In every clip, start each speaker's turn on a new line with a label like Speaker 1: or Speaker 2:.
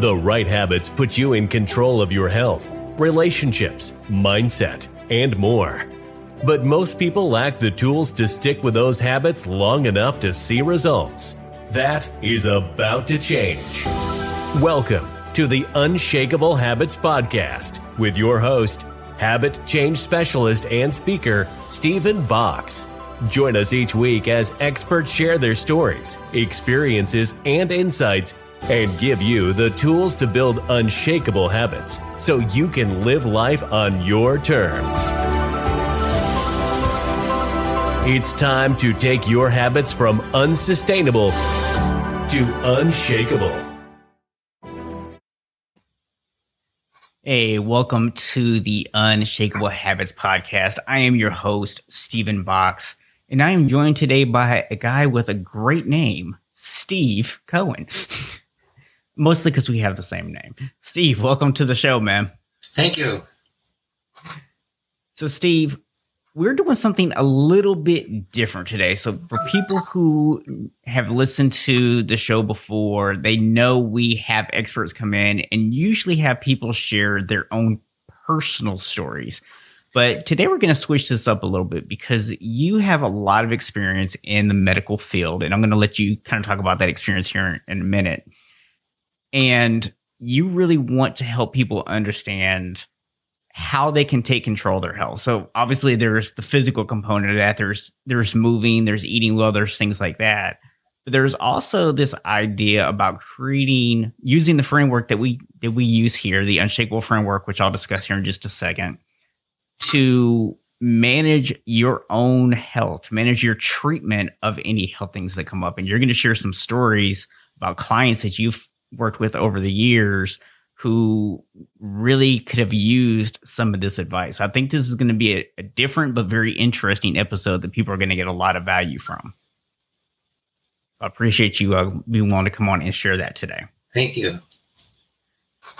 Speaker 1: The right habits put you in control of your health, relationships, mindset, and more. But most people lack the tools to stick with those habits long enough to see results. That is about to change. Welcome to the Unshakable Habits Podcast with your host, habit change specialist and speaker, Stephen Box. Join us each week as experts share their stories, experiences, and insights and give you the tools to build unshakable habits so you can live life on your terms. It's time to take your habits from unsustainable to unshakable.
Speaker 2: Hey, welcome to the Unshakable Habits Podcast. I am your host, Stephen Box, and I am joined today by a guy with a great name, Steve Cohen. Mostly because we have the same name. Steve, welcome to the show, man.
Speaker 3: Thank you.
Speaker 2: So, Steve, we're doing something a little bit different today. So, for people who have listened to the show before, they know we have experts come in and usually have people share their own personal stories. But today we're going to switch this up a little bit because you have a lot of experience in the medical field. And I'm going to let you kind of talk about that experience here in a minute. And you really want to help people understand how they can take control of their health. So obviously there's the physical component of that. There's there's moving, there's eating well, there's things like that. But there's also this idea about creating using the framework that we that we use here, the unshakable framework, which I'll discuss here in just a second, to manage your own health, manage your treatment of any health things that come up. And you're going to share some stories about clients that you've worked with over the years who really could have used some of this advice. I think this is going to be a, a different but very interesting episode that people are going to get a lot of value from. I appreciate you uh, being willing to come on and share that today.
Speaker 3: Thank you.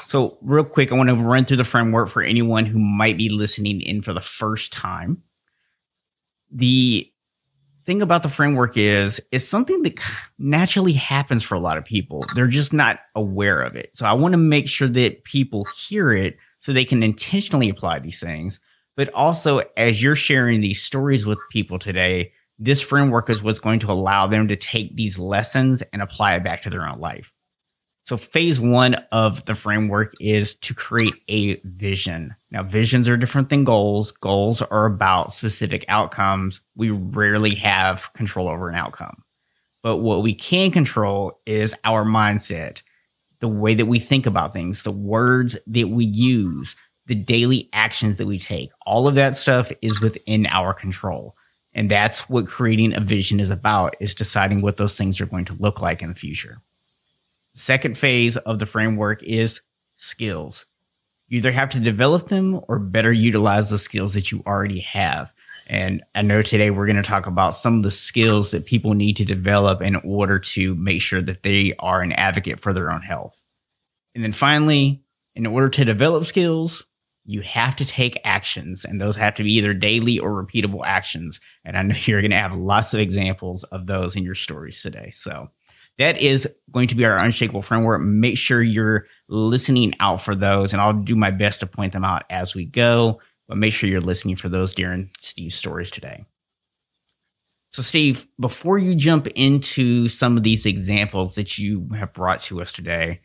Speaker 2: So, real quick, I want to run through the framework for anyone who might be listening in for the first time. The thing about the framework is it's something that naturally happens for a lot of people. They're just not aware of it. So I want to make sure that people hear it so they can intentionally apply these things. But also, as you're sharing these stories with people today, this framework is what's going to allow them to take these lessons and apply it back to their own life. So, phase one of the framework is to create a vision. Now, visions are different than goals. Goals are about specific outcomes. We rarely have control over an outcome. But what we can control is our mindset, the way that we think about things, the words that we use, the daily actions that we take. All of that stuff is within our control. And that's what creating a vision is about, is deciding what those things are going to look like in the future. Second phase of the framework is skills. You either have to develop them or better utilize the skills that you already have. And I know today we're going to talk about some of the skills that people need to develop in order to make sure that they are an advocate for their own health. And then finally, in order to develop skills, you have to take actions, and those have to be either daily or repeatable actions. And I know you're going to have lots of examples of those in your stories today. So, that is going to be our unshakable framework. Make sure you're listening out for those, and I'll do my best to point them out as we go. But make sure you're listening for those during Steve's stories today. So, Steve, before you jump into some of these examples that you have brought to us today,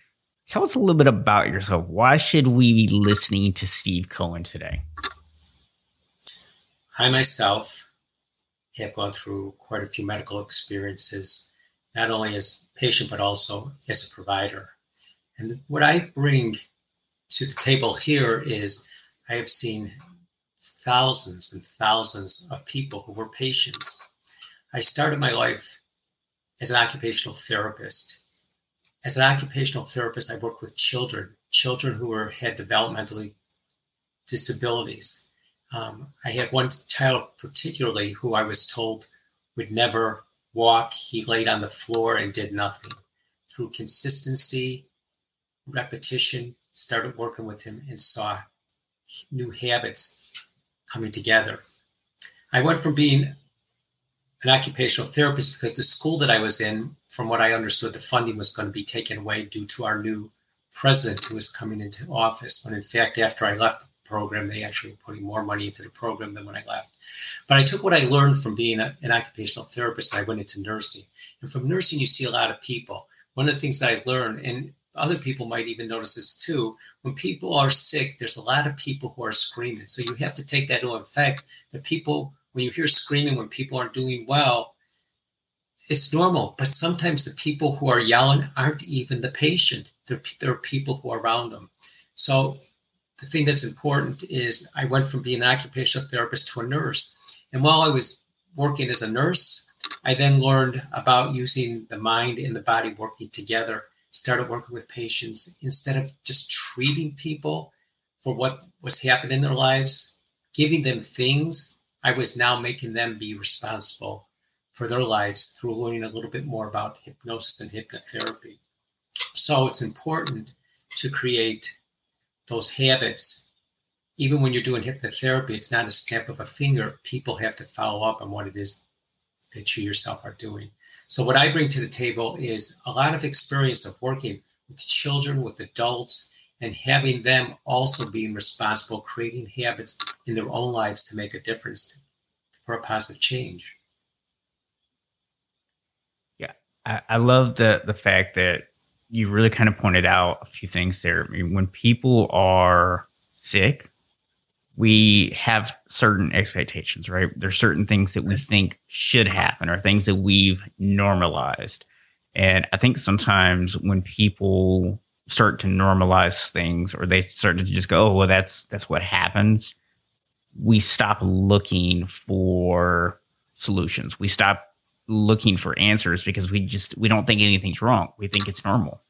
Speaker 2: tell us a little bit about yourself. Why should we be listening to Steve Cohen today?
Speaker 3: I myself have gone through quite a few medical experiences, not only as patient, but also as a provider. And what I bring to the table here is I have seen thousands and thousands of people who were patients. I started my life as an occupational therapist. As an occupational therapist, I worked with children, children who were had developmentally disabilities. Um, I had one child particularly who I was told would never walk, he laid on the floor and did nothing. Through consistency, repetition, started working with him and saw new habits coming together. I went from being an occupational therapist because the school that I was in, from what I understood, the funding was going to be taken away due to our new president who was coming into office. When in fact, after I left program, they actually were putting more money into the program than when I left. But I took what I learned from being a, an occupational therapist and I went into nursing. And from nursing, you see a lot of people. One of the things I learned, and other people might even notice this too, when people are sick, there's a lot of people who are screaming. So you have to take that into effect. The people, when you hear screaming when people aren't doing well, it's normal. But sometimes the people who are yelling aren't even the patient. They're, they're people who are around them. So the thing that's important is I went from being an occupational therapist to a nurse. And while I was working as a nurse, I then learned about using the mind and the body working together. Started working with patients instead of just treating people for what was happening in their lives, giving them things. I was now making them be responsible for their lives through learning a little bit more about hypnosis and hypnotherapy. So it's important to create those habits. Even when you're doing hypnotherapy, it's not a snap of a finger. People have to follow up on what it is that you yourself are doing. So, what I bring to the table is a lot of experience of working with children, with adults, and having them also being responsible, creating habits in their own lives to make a difference to, for a positive change.
Speaker 2: Yeah, I, I love the the fact that you really kind of pointed out a few things there. I mean, when people are sick, we have certain expectations, right? There's certain things that we think should happen or things that we've normalized. And I think sometimes when people start to normalize things or they start to just go, oh, well, that's that's what happens, we stop looking for solutions. We stop looking for answers because we just we don't think anything's wrong. We think it's normal.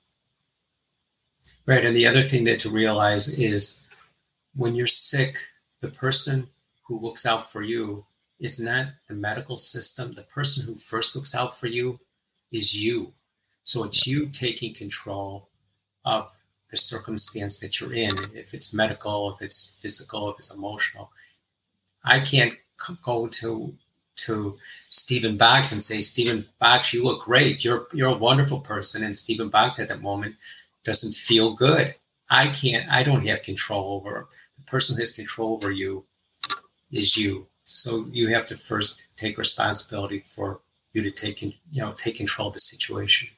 Speaker 3: Right. And the other thing that to realize is when you're sick, the person who looks out for you is not the medical system. The person who first looks out for you is you. So it's you taking control of the circumstance that you're in, if it's medical, if it's physical, if it's emotional. I can't go to to Stephen Box and say, Stephen Box, you look great. You're you're a wonderful person. And Stephen Box at that moment doesn't feel good. I can't, I don't have control over the person who has control over you is you. So you have to first take responsibility for you to take, you know, take control of the situation.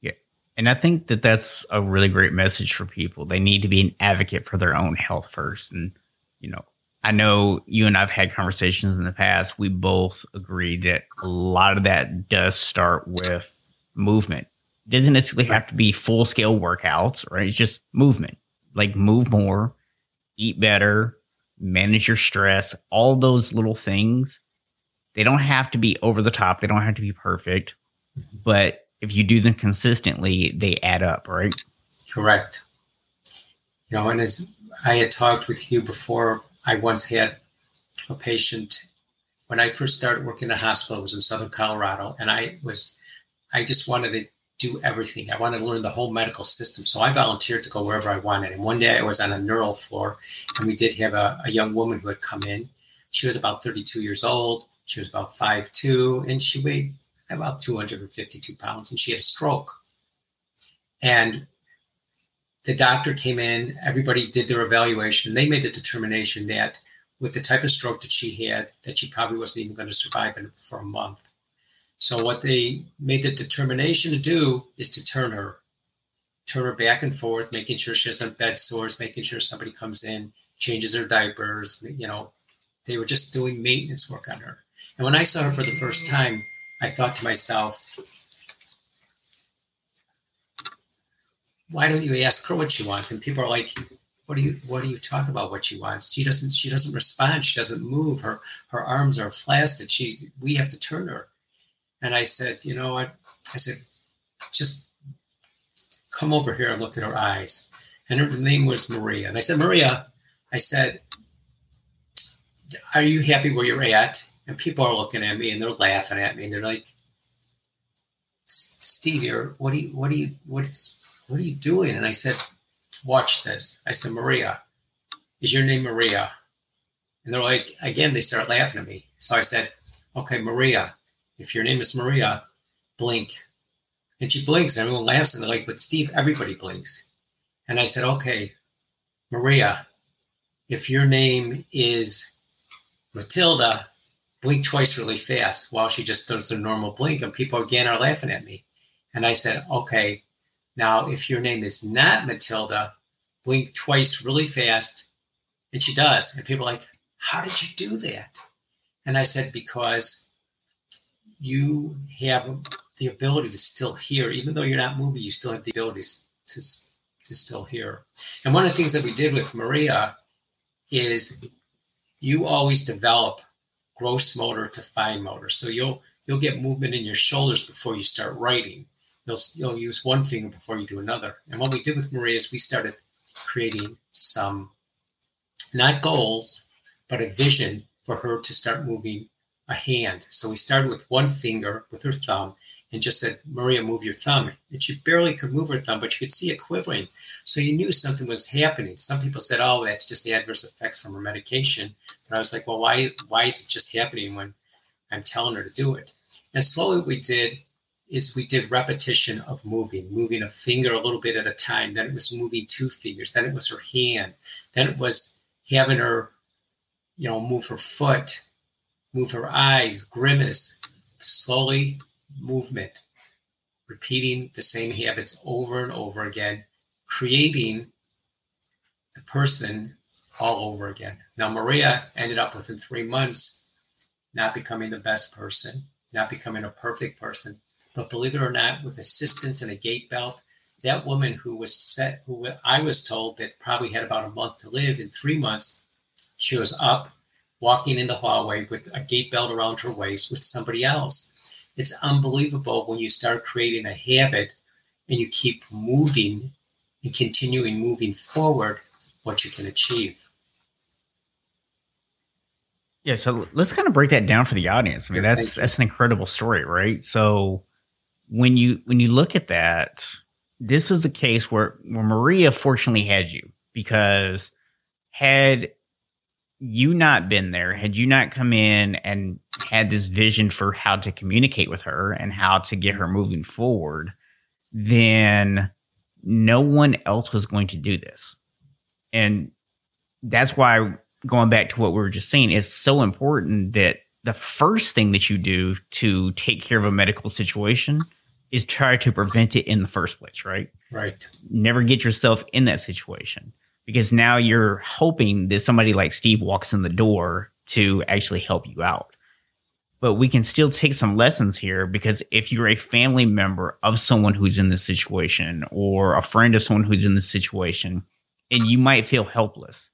Speaker 2: Yeah. And I think that that's a really great message for people. They need to be an advocate for their own health first. And, you know, I know you and I've had conversations in the past. We both agree that a lot of that does start with movement doesn't necessarily have to be full scale workouts, right? It's just movement. Like move more, eat better, manage your stress, all those little things. They don't have to be over the top. They don't have to be perfect. But if you do them consistently, they add up, right?
Speaker 3: Correct. You know, and as I had talked with you before, I once had a patient when I first started working in a hospital, it was in Southern Colorado, and I was I just wanted to do everything. I wanted to learn the whole medical system. So I volunteered to go wherever I wanted. And one day I was on a neural floor and we did have a, a young woman who had come in. She was about 32 years old. She was about 5'2 and she weighed about 252 pounds and she had a stroke. And the doctor came in, everybody did their evaluation. and They made the determination that with the type of stroke that she had, that she probably wasn't even going to survive for a month. So what they made the determination to do is to turn her, turn her back and forth, making sure she doesn't bed sores, making sure somebody comes in, changes her diapers. You know, they were just doing maintenance work on her. And when I saw her for the first time, I thought to myself, why don't you ask her what she wants? And people are like, what do you what do you talk about what she wants? She doesn't she doesn't respond. She doesn't move. Her her arms are flaccid. She we have to turn her. And I said, you know what? I said, just come over here and look at her eyes. And her name was Maria. And I said, Maria, I said, are you happy where you're at? And people are looking at me and they're laughing at me and they're like, Steve, what do you, what do you, what's, what are you doing? And I said, watch this. I said, Maria, is your name Maria? And they're like, again, they start laughing at me. So I said, okay, Maria, if your name is Maria, blink. And she blinks, and everyone laughs, and they're like, "But Steve, everybody blinks." And I said, "Okay, Maria, if your name is Matilda, blink twice really fast while she just does the normal blink, and people again are laughing at me." And I said, "Okay, now if your name is not Matilda, blink twice really fast." And she does, and people are like, "How did you do that?" And I said, "Because." You have the ability to still hear, even though you're not moving, you still have the ability to, to still hear. And one of the things that we did with Maria is you always develop gross motor to fine motor. So you'll you'll get movement in your shoulders before you start writing. You'll you'll use one finger before you do another. And what we did with Maria is we started creating some not goals, but a vision for her to start moving a hand. So we started with one finger with her thumb and just said, Maria, move your thumb. And she barely could move her thumb, but you could see it quivering. So you knew something was happening. Some people said, oh, that's just the adverse effects from her medication. But I was like, well, why, why is it just happening when I'm telling her to do it? And slowly we did is we did repetition of moving, moving a finger a little bit at a time. Then it was moving two fingers. Then it was her hand. Then it was having her, you know, move her foot, move her eyes, grimace, slowly movement, repeating the same habits over and over again, creating the person all over again. Now, Maria ended up within three months not becoming the best person, not becoming a perfect person, but believe it or not, with assistance and a gait belt, that woman who was set, who I was told that probably had about a month to live, in three months, she was up, walking in the hallway with a gait belt around her waist with somebody else it's unbelievable when you start creating a habit and you keep moving and continuing moving forward what you can achieve.
Speaker 2: Yeah, so let's kind of break that down for the audience. I mean, that's that's an incredible story, right? So when you when you look at that, this was a case where, where Maria fortunately had you because had you not been there, had you not come in and had this vision for how to communicate with her and how to get her moving forward, then no one else was going to do this. And that's why going back to what we were just saying, is so important that the first thing that you do to take care of a medical situation is try to prevent it in the first place, right?
Speaker 3: Right.
Speaker 2: Never get yourself in that situation because now you're hoping that somebody like Steve walks in the door to actually help you out. But we can still take some lessons here because if you're a family member of someone who's in this situation or a friend of someone who's in this situation and you might feel helpless,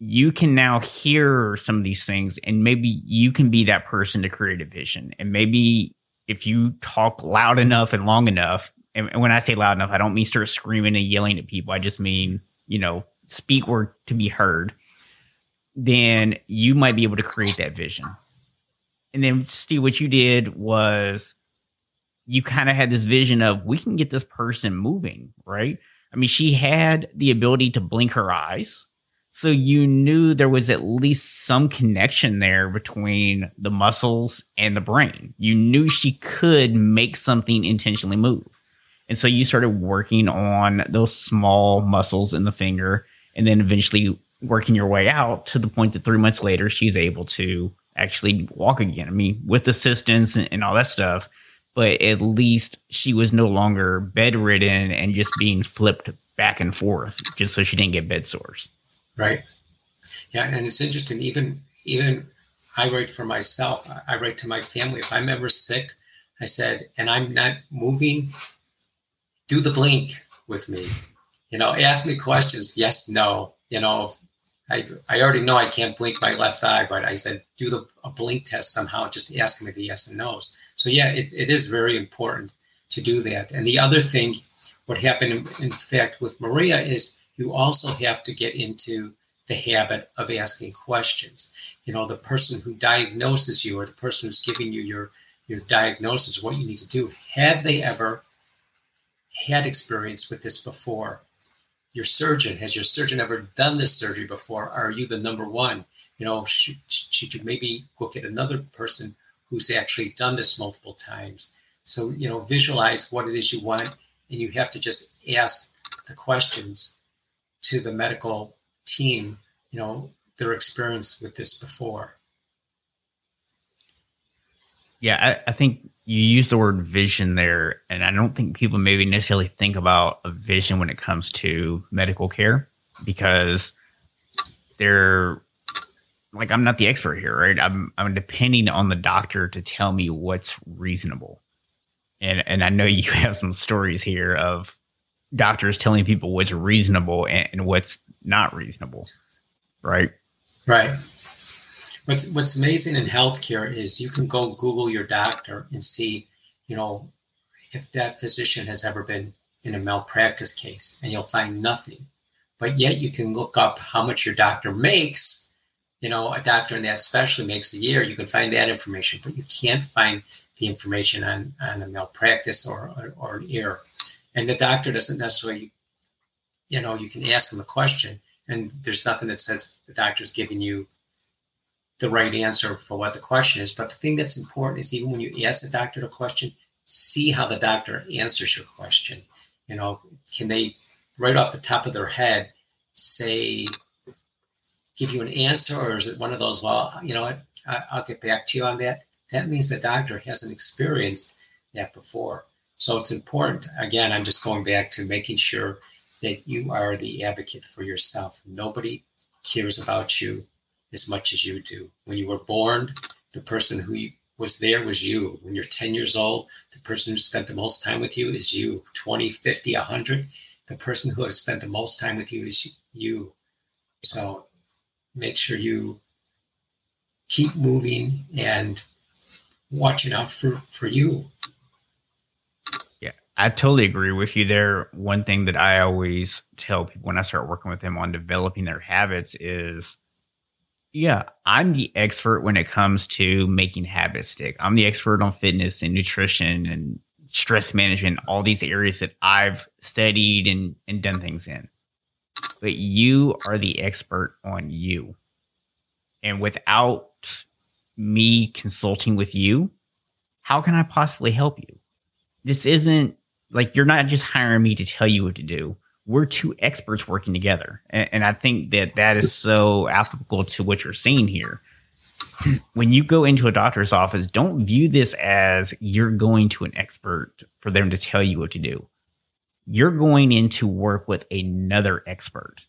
Speaker 2: you can now hear some of these things and maybe you can be that person to create a vision. And maybe if you talk loud enough and long enough, and when I say loud enough, I don't mean start screaming and yelling at people. I just mean you know, speak or to be heard, then you might be able to create that vision. And then, Steve, what you did was you kind of had this vision of we can get this person moving, right? I mean, she had the ability to blink her eyes. So you knew there was at least some connection there between the muscles and the brain. You knew she could make something intentionally move. And so you started working on those small muscles in the finger and then eventually working your way out to the point that three months later, she's able to actually walk again. I mean, with assistance and, and all that stuff, but at least she was no longer bedridden and just being flipped back and forth just so she didn't get bed sores.
Speaker 3: Right. Yeah. And it's interesting, even, even I write for myself, I write to my family. If I'm ever sick, I said, and I'm not moving do the blink with me. You know, ask me questions. Yes, no. You know, I I already know I can't blink my left eye, but I said do the a blink test somehow. Just ask me the yes and no's. So yeah, it, it is very important to do that. And the other thing, what happened in, in fact with Maria is you also have to get into the habit of asking questions. You know, the person who diagnoses you or the person who's giving you your your diagnosis, what you need to do. Have they ever had experience with this before? Your surgeon, has your surgeon ever done this surgery before? Are you the number one? You know, should, should you maybe go get another person who's actually done this multiple times? So, you know, visualize what it is you want, and you have to just ask the questions to the medical team, you know, their experience with this before.
Speaker 2: Yeah, I, I think you use the word vision there, and I don't think people maybe necessarily think about a vision when it comes to medical care because they're like I'm not the expert here, right? I'm I'm depending on the doctor to tell me what's reasonable. And and I know you have some stories here of doctors telling people what's reasonable and, and what's not reasonable. Right?
Speaker 3: Right. What's what's amazing in healthcare is you can go Google your doctor and see, you know, if that physician has ever been in a malpractice case, and you'll find nothing. But yet you can look up how much your doctor makes. You know, a doctor in that specialty makes a year. You can find that information, but you can't find the information on on a malpractice or or, or an error. And the doctor doesn't necessarily, you know, you can ask him a question, and there's nothing that says the doctor's giving you the right answer for what the question is. But the thing that's important is even when you ask the doctor the question, see how the doctor answers your question. You know, can they right off the top of their head say, give you an answer, or is it one of those, well, you know what, I, will get back to you on that? That means the doctor hasn't experienced that before. So it's important. Again, I'm just going back to making sure that you are the advocate for yourself. Nobody cares about you as much as you do. When you were born, the person who was there was you. When you're 10 years old, the person who spent the most time with you is you. 20, 50, 100, the person who has spent the most time with you is you. So make sure you keep moving and watching out for, for you.
Speaker 2: I totally agree with you there. One thing that I always tell people when I start working with them on developing their habits is yeah, I'm the expert when it comes to making habits stick. I'm the expert on fitness and nutrition and stress management, all these areas that I've studied and, and done things in. But you are the expert on you. And without me consulting with you, how can I possibly help you? This isn't like you're not just hiring me to tell you what to do we're two experts working together. And, and, I think that that is so applicable to what you're saying here. When you go into a doctor's office, don't view this as you're going to an expert for them to tell you what to do. You're going in to work with another expert,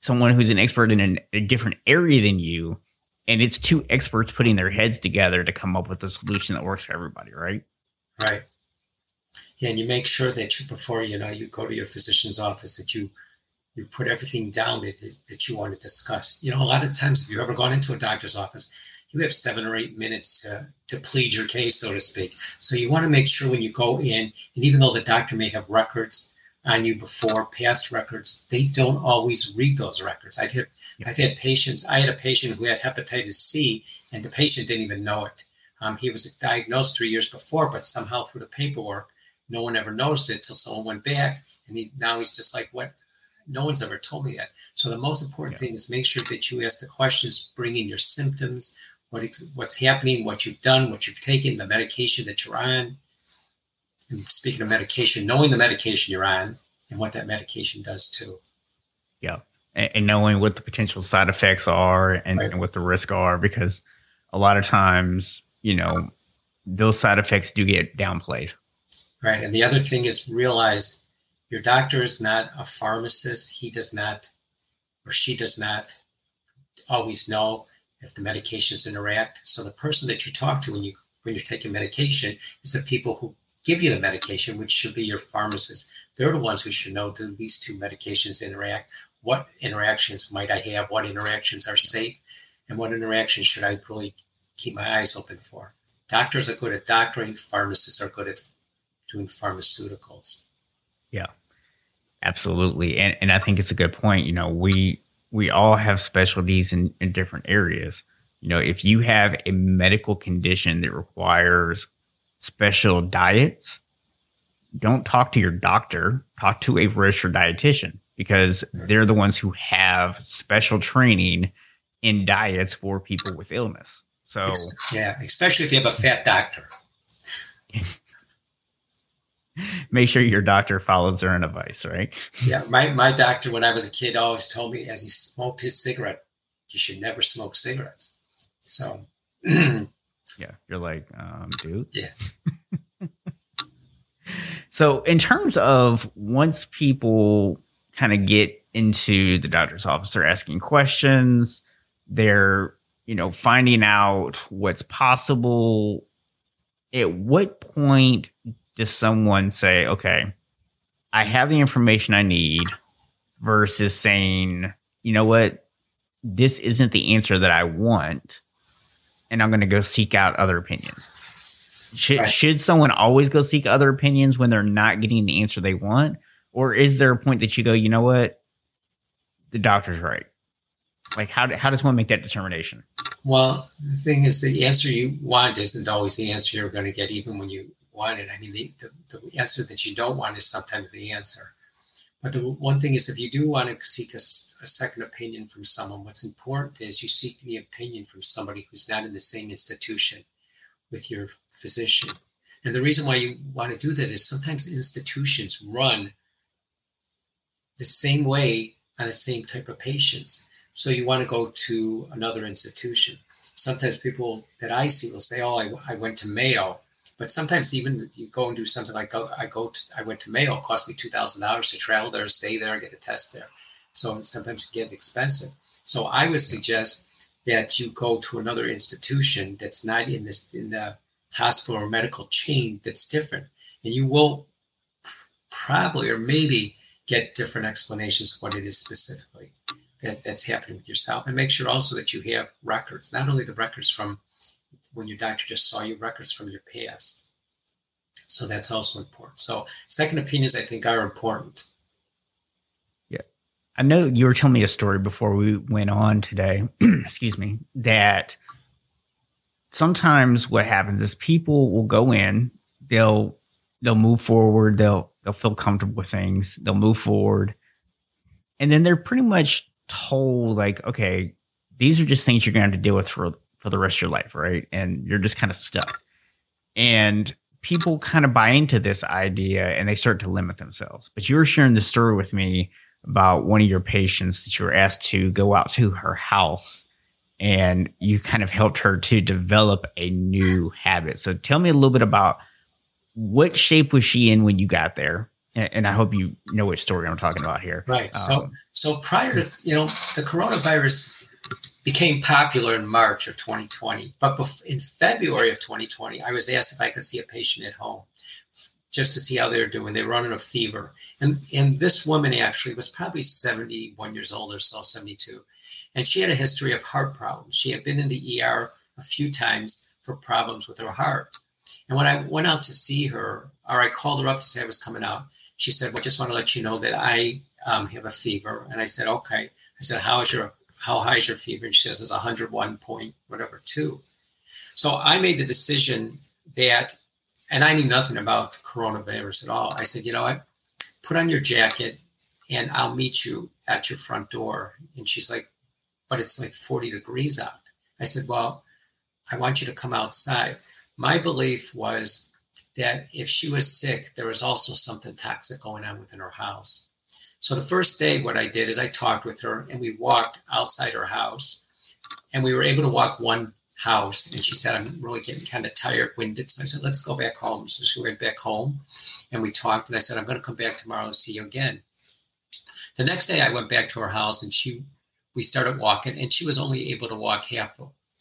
Speaker 2: someone who's an expert in an, a different area than you. And it's two experts putting their heads together to come up with a solution that works for everybody, right?
Speaker 3: Right and you make sure that you before you know you go to your physician's office that you you put everything down that, that you want to discuss. You know a lot of times if you've ever gone into a doctor's office you have seven or eight minutes to, to plead your case so to speak. So you want to make sure when you go in and even though the doctor may have records on you before past records they don't always read those records. I've had i've had patients i had a patient who had hepatitis c and the patient didn't even know it. Um, he was diagnosed three years before but somehow through the paperwork no one ever noticed it till someone went back and he now he's just like what? No one's ever told me that. So the most important yeah. thing is make sure that you ask the questions bring in your symptoms what ex- what's happening what you've done what you've taken the medication that you're on. And speaking of medication knowing the medication you're on and what that medication does too.
Speaker 2: Yeah. And, and knowing what the potential side effects are and, right. and what the risks are because a lot of times you know those side effects do get downplayed
Speaker 3: Right. And the other thing is realize your doctor is not a pharmacist. He does not, or she does not always know if the medications interact. So the person that you talk to when you when you're taking medication is the people who give you the medication, which should be your pharmacist. They're the ones who should know do these two medications interact? What interactions might I have? What interactions are safe? And what interactions should I really keep my eyes open for? Doctors are good at doctoring, pharmacists are good at doing pharmaceuticals.
Speaker 2: Yeah, absolutely. And and I think it's a good point. You know, we we all have specialties in, in different areas. You know, if you have a medical condition that requires special diets, don't talk to your doctor, talk to a registered dietitian because they're the ones who have special training in diets for people with illness. So,
Speaker 3: yeah, especially if you have a fat doctor.
Speaker 2: Make sure your doctor follows their own advice, right?
Speaker 3: Yeah, my, my doctor, when I was a kid, always told me as he smoked his cigarette, you should never smoke cigarettes. So,
Speaker 2: yeah, you're like, um, dude.
Speaker 3: Yeah.
Speaker 2: so, in terms of once people kind of get into the doctor's office, they're asking questions, they're, you know, finding out what's possible. At what point does someone say, okay, I have the information I need versus saying, you know what, this isn't the answer that I want, and I'm going to go seek out other opinions. Should, right. should someone always go seek other opinions when they're not getting the answer they want? Or is there a point that you go, you know what, the doctor's right? Like, how, how does one make that determination?
Speaker 3: Well, the thing is, the answer you want isn't always the answer you're going to get, even when you want it. I mean, the, the, the answer that you don't want is sometimes the answer. But the one thing is, if you do want to seek a, a, second opinion from someone, what's important is you seek the opinion from somebody who's not in the same institution with your physician. And the reason why you want to do that is sometimes institutions run the same way on the same type of patients. So you want to go to another institution. Sometimes people that I see will say, Oh, I, I went to Mayo but sometimes even you go and do something like go, I go to, I went to Mayo, it cost me two thousand dollars to travel there, stay there, get a test there. So sometimes it get expensive. So I would suggest that you go to another institution that's not in this in the hospital or medical chain that's different, and you will probably or maybe get different explanations of what it is specifically that, that's happening with yourself, and make sure also that you have records, not only the records from when your doctor just saw you records from your past. So that's also important. So second opinions, I think, are important.
Speaker 2: Yeah. I know you were telling me a story before we went on today, excuse me, that sometimes what happens is people will go in, they'll they'll move forward, they'll they'll feel comfortable with things, they'll move forward. And then they're pretty much told like, okay, these are just things you're going to have to deal with for for the rest of your life, right? And you're just kind of stuck. And people kind of buy into this idea and they start to limit themselves. But you were sharing the story with me about one of your patients that you were asked to go out to her house and you kind of helped her to develop a new habit. So tell me a little bit about what shape was she in when you got there? And, I hope you know which story I'm talking about here.
Speaker 3: Right. So, um, so prior to you know the coronavirus became popular in March of 2020. But in February of 2020, I was asked if I could see a patient at home just to see how they're doing. They were running a fever. And, and this woman actually was probably 71 years old or so, 72. And she had a history of heart problems. She had been in the ER a few times for problems with her heart. And when I went out to see her, or I called her up to say I was coming out, she said, Well, I just want to let you know that I um, have a fever. And I said, Okay. I said, How is your how high is your fever? And she says it's 101 point whatever two. So I made the decision that, and I knew nothing about coronavirus at all. I said, you know what? Put on your jacket and I'll meet you at your front door. And she's like, but it's like 40 degrees out. I said, well, I want you to come outside. My belief was that if she was sick, there was also something toxic going on within her house. So the first day, what I did is I talked with her and we walked outside her house and we were able to walk one house. And she said, I'm really getting kind of tired, winded. So I said, let's go back home. So she went back home and we talked. And I said, I'm going to come back tomorrow and see you again. The next day, I went back to her house and she, we started walking and she was only able to walk half,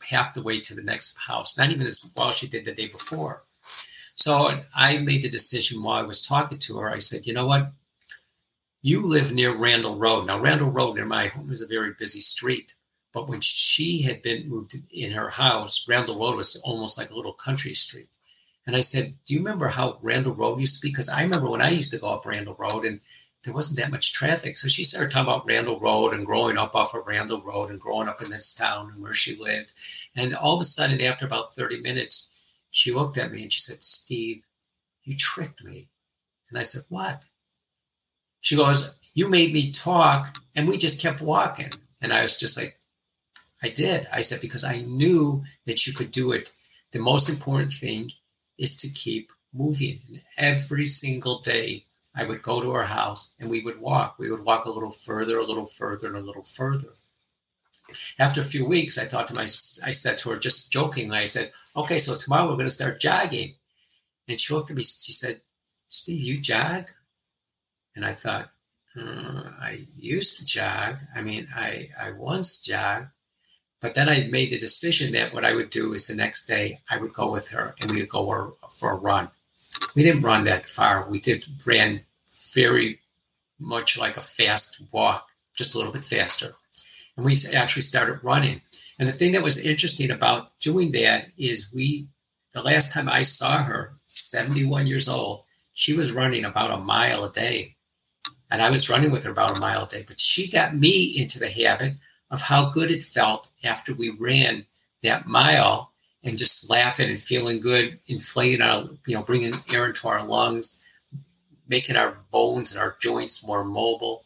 Speaker 3: half the way to the next house, not even as well as she did the day before. So I made the decision while I was talking to her. I said, you know what? You live near Randall Road. Now, Randall Road near my home is a very busy street. But when she had been moved in her house, Randall Road was almost like a little country street. And I said, Do you remember how Randall Road used to be? Because I remember when I used to go up Randall Road and there wasn't that much traffic. So she started talking about Randall Road and growing up off of Randall Road and growing up in this town and where she lived. And all of a sudden, after about 30 minutes, she looked at me and she said, Steve, you tricked me. And I said, What? She goes, You made me talk. And we just kept walking. And I was just like, I did. I said, Because I knew that you could do it. The most important thing is to keep moving. And every single day, I would go to her house and we would walk. We would walk a little further, a little further, and a little further. After a few weeks, I thought to myself, I said to her, just jokingly, I said, okay, so tomorrow we're going to start jogging. And she looked at me, she said, Steve, you jog? And I thought, hmm, I used to jog. I mean, I, I once jogged. But then I made the decision that what I would do is the next day I would go with her and we would go for a run. We didn't run that far. We did ran very much like a fast walk, just a little bit faster. And we actually started running. And the thing that was interesting about doing that is we, the last time I saw her, 71 years old, she was running about a mile a day. And I was running with her about a mile a day. But she got me into the habit of how good it felt after we ran that mile and just laughing and feeling good, inflating our, you know, bringing air into our lungs, making our bones and our joints more mobile.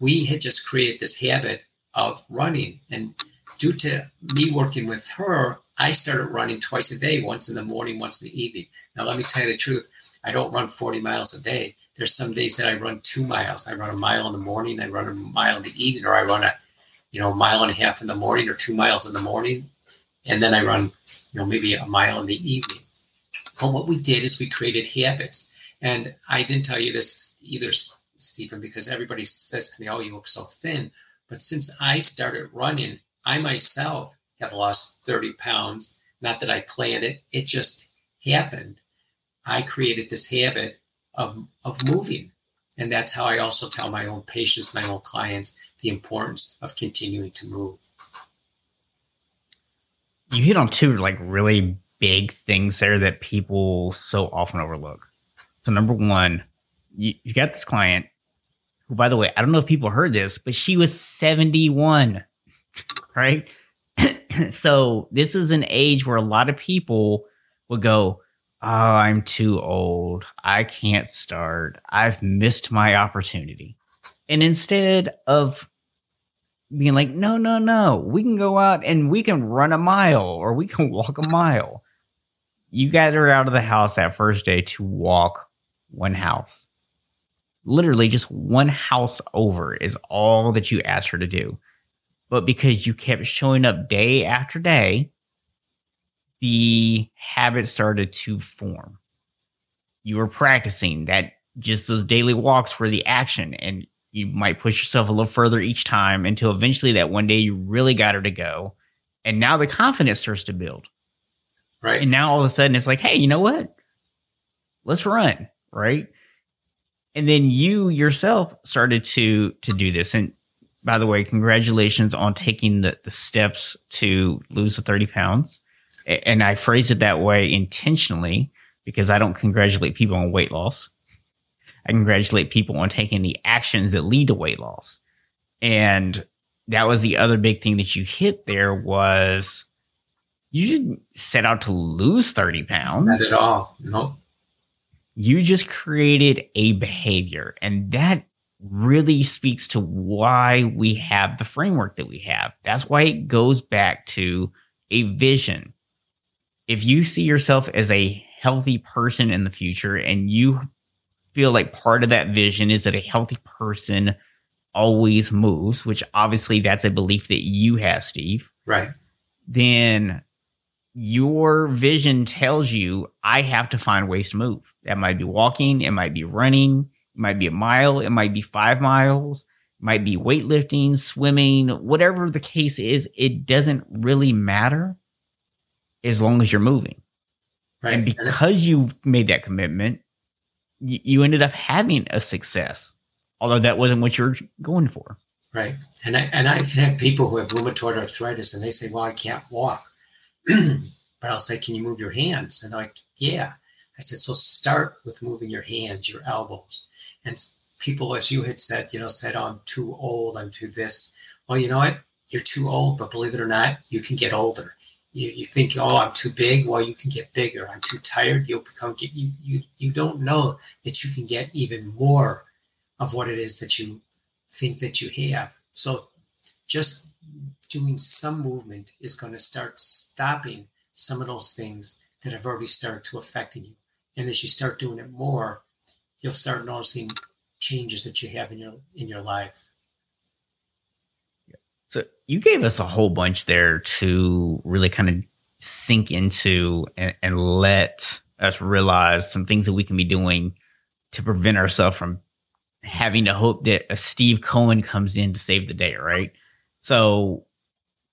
Speaker 3: We had just created this habit of running. And due to me working with her, I started running twice a day, once in the morning, once in the evening. Now, let me tell you the truth. I don't run 40 miles a day. There's some days that I run two miles. I run a mile in the morning, I run a mile in the evening, or I run a you know, mile and a half in the morning or two miles in the morning. And then I run, you know, maybe a mile in the evening. But what we did is we created habits. And I didn't tell you this either, Stephen, because everybody says to me, oh, you look so thin. But since I started running, I myself have lost 30 pounds. Not that I planned it, it just happened. I created this habit of, of moving. And that's how I also tell my own patients, my own clients, the importance of continuing to move.
Speaker 2: You hit on two like really big things there that people so often overlook. So number one, you, you got this client who, by the way, I don't know if people heard this, but she was 71, right? so this is an age where a lot of people will go, Oh, I'm too old. I can't start. I've missed my opportunity. And instead of being like, no, no, no, we can go out and we can run a mile or we can walk a mile. You got her out of the house that first day to walk one house. Literally, just one house over is all that you asked her to do. But because you kept showing up day after day, the habit started to form. You were practicing that just those daily walks were the action and you might push yourself a little further each time until eventually that one day you really got her to go. And now the confidence starts to build.
Speaker 3: Right.
Speaker 2: And now all of a sudden it's like, hey, you know what? Let's run. Right. And then you yourself started to to do this. And by the way, congratulations on taking the, the steps to lose the 30 pounds. And I phrase it that way intentionally because I don't congratulate people on weight loss. I congratulate people on taking the actions that lead to weight loss. And that was the other big thing that you hit there was you didn't set out to lose 30 pounds.
Speaker 3: Not at all. No.
Speaker 2: You just created a behavior. And that really speaks to why we have the framework that we have. That's why it goes back to a vision. If you see yourself as a healthy person in the future and you feel like part of that vision is that a healthy person always moves, which obviously that's a belief that you have, Steve.
Speaker 3: Right.
Speaker 2: Then your vision tells you I have to find ways to move. That might be walking, it might be running, it might be a mile, it might be five miles, it might be weightlifting, swimming, whatever the case is, it doesn't really matter as long as you're moving. Right. And because you made that commitment, you ended up having a success, although that wasn't what you're going for.
Speaker 3: Right. And I and I've had people who have rheumatoid arthritis and they say, Well, I can't walk. but I'll say, Can you move your hands? And like, Yeah. I said, So start with moving your hands, your elbows. And people, as you had said, you know, said, oh, I'm too old, I'm too this. Well, you know what? You're too old, but believe it or not, you can get older you, you think, oh, I'm too big. Well, you can get bigger. I'm too tired. You'll become, you, you, you don't know that you can get even more of what it is that you think that you have. So just doing some movement is going to start stopping some of those things that have already started to affecting you. And as you start doing it more, you'll start noticing changes that you have in your in your life.
Speaker 2: So you gave us a whole bunch there to really kind of sink into and, and let us realize some things that we can be doing to prevent ourselves from having to hope that a Steve Cohen comes in to save the day, right? So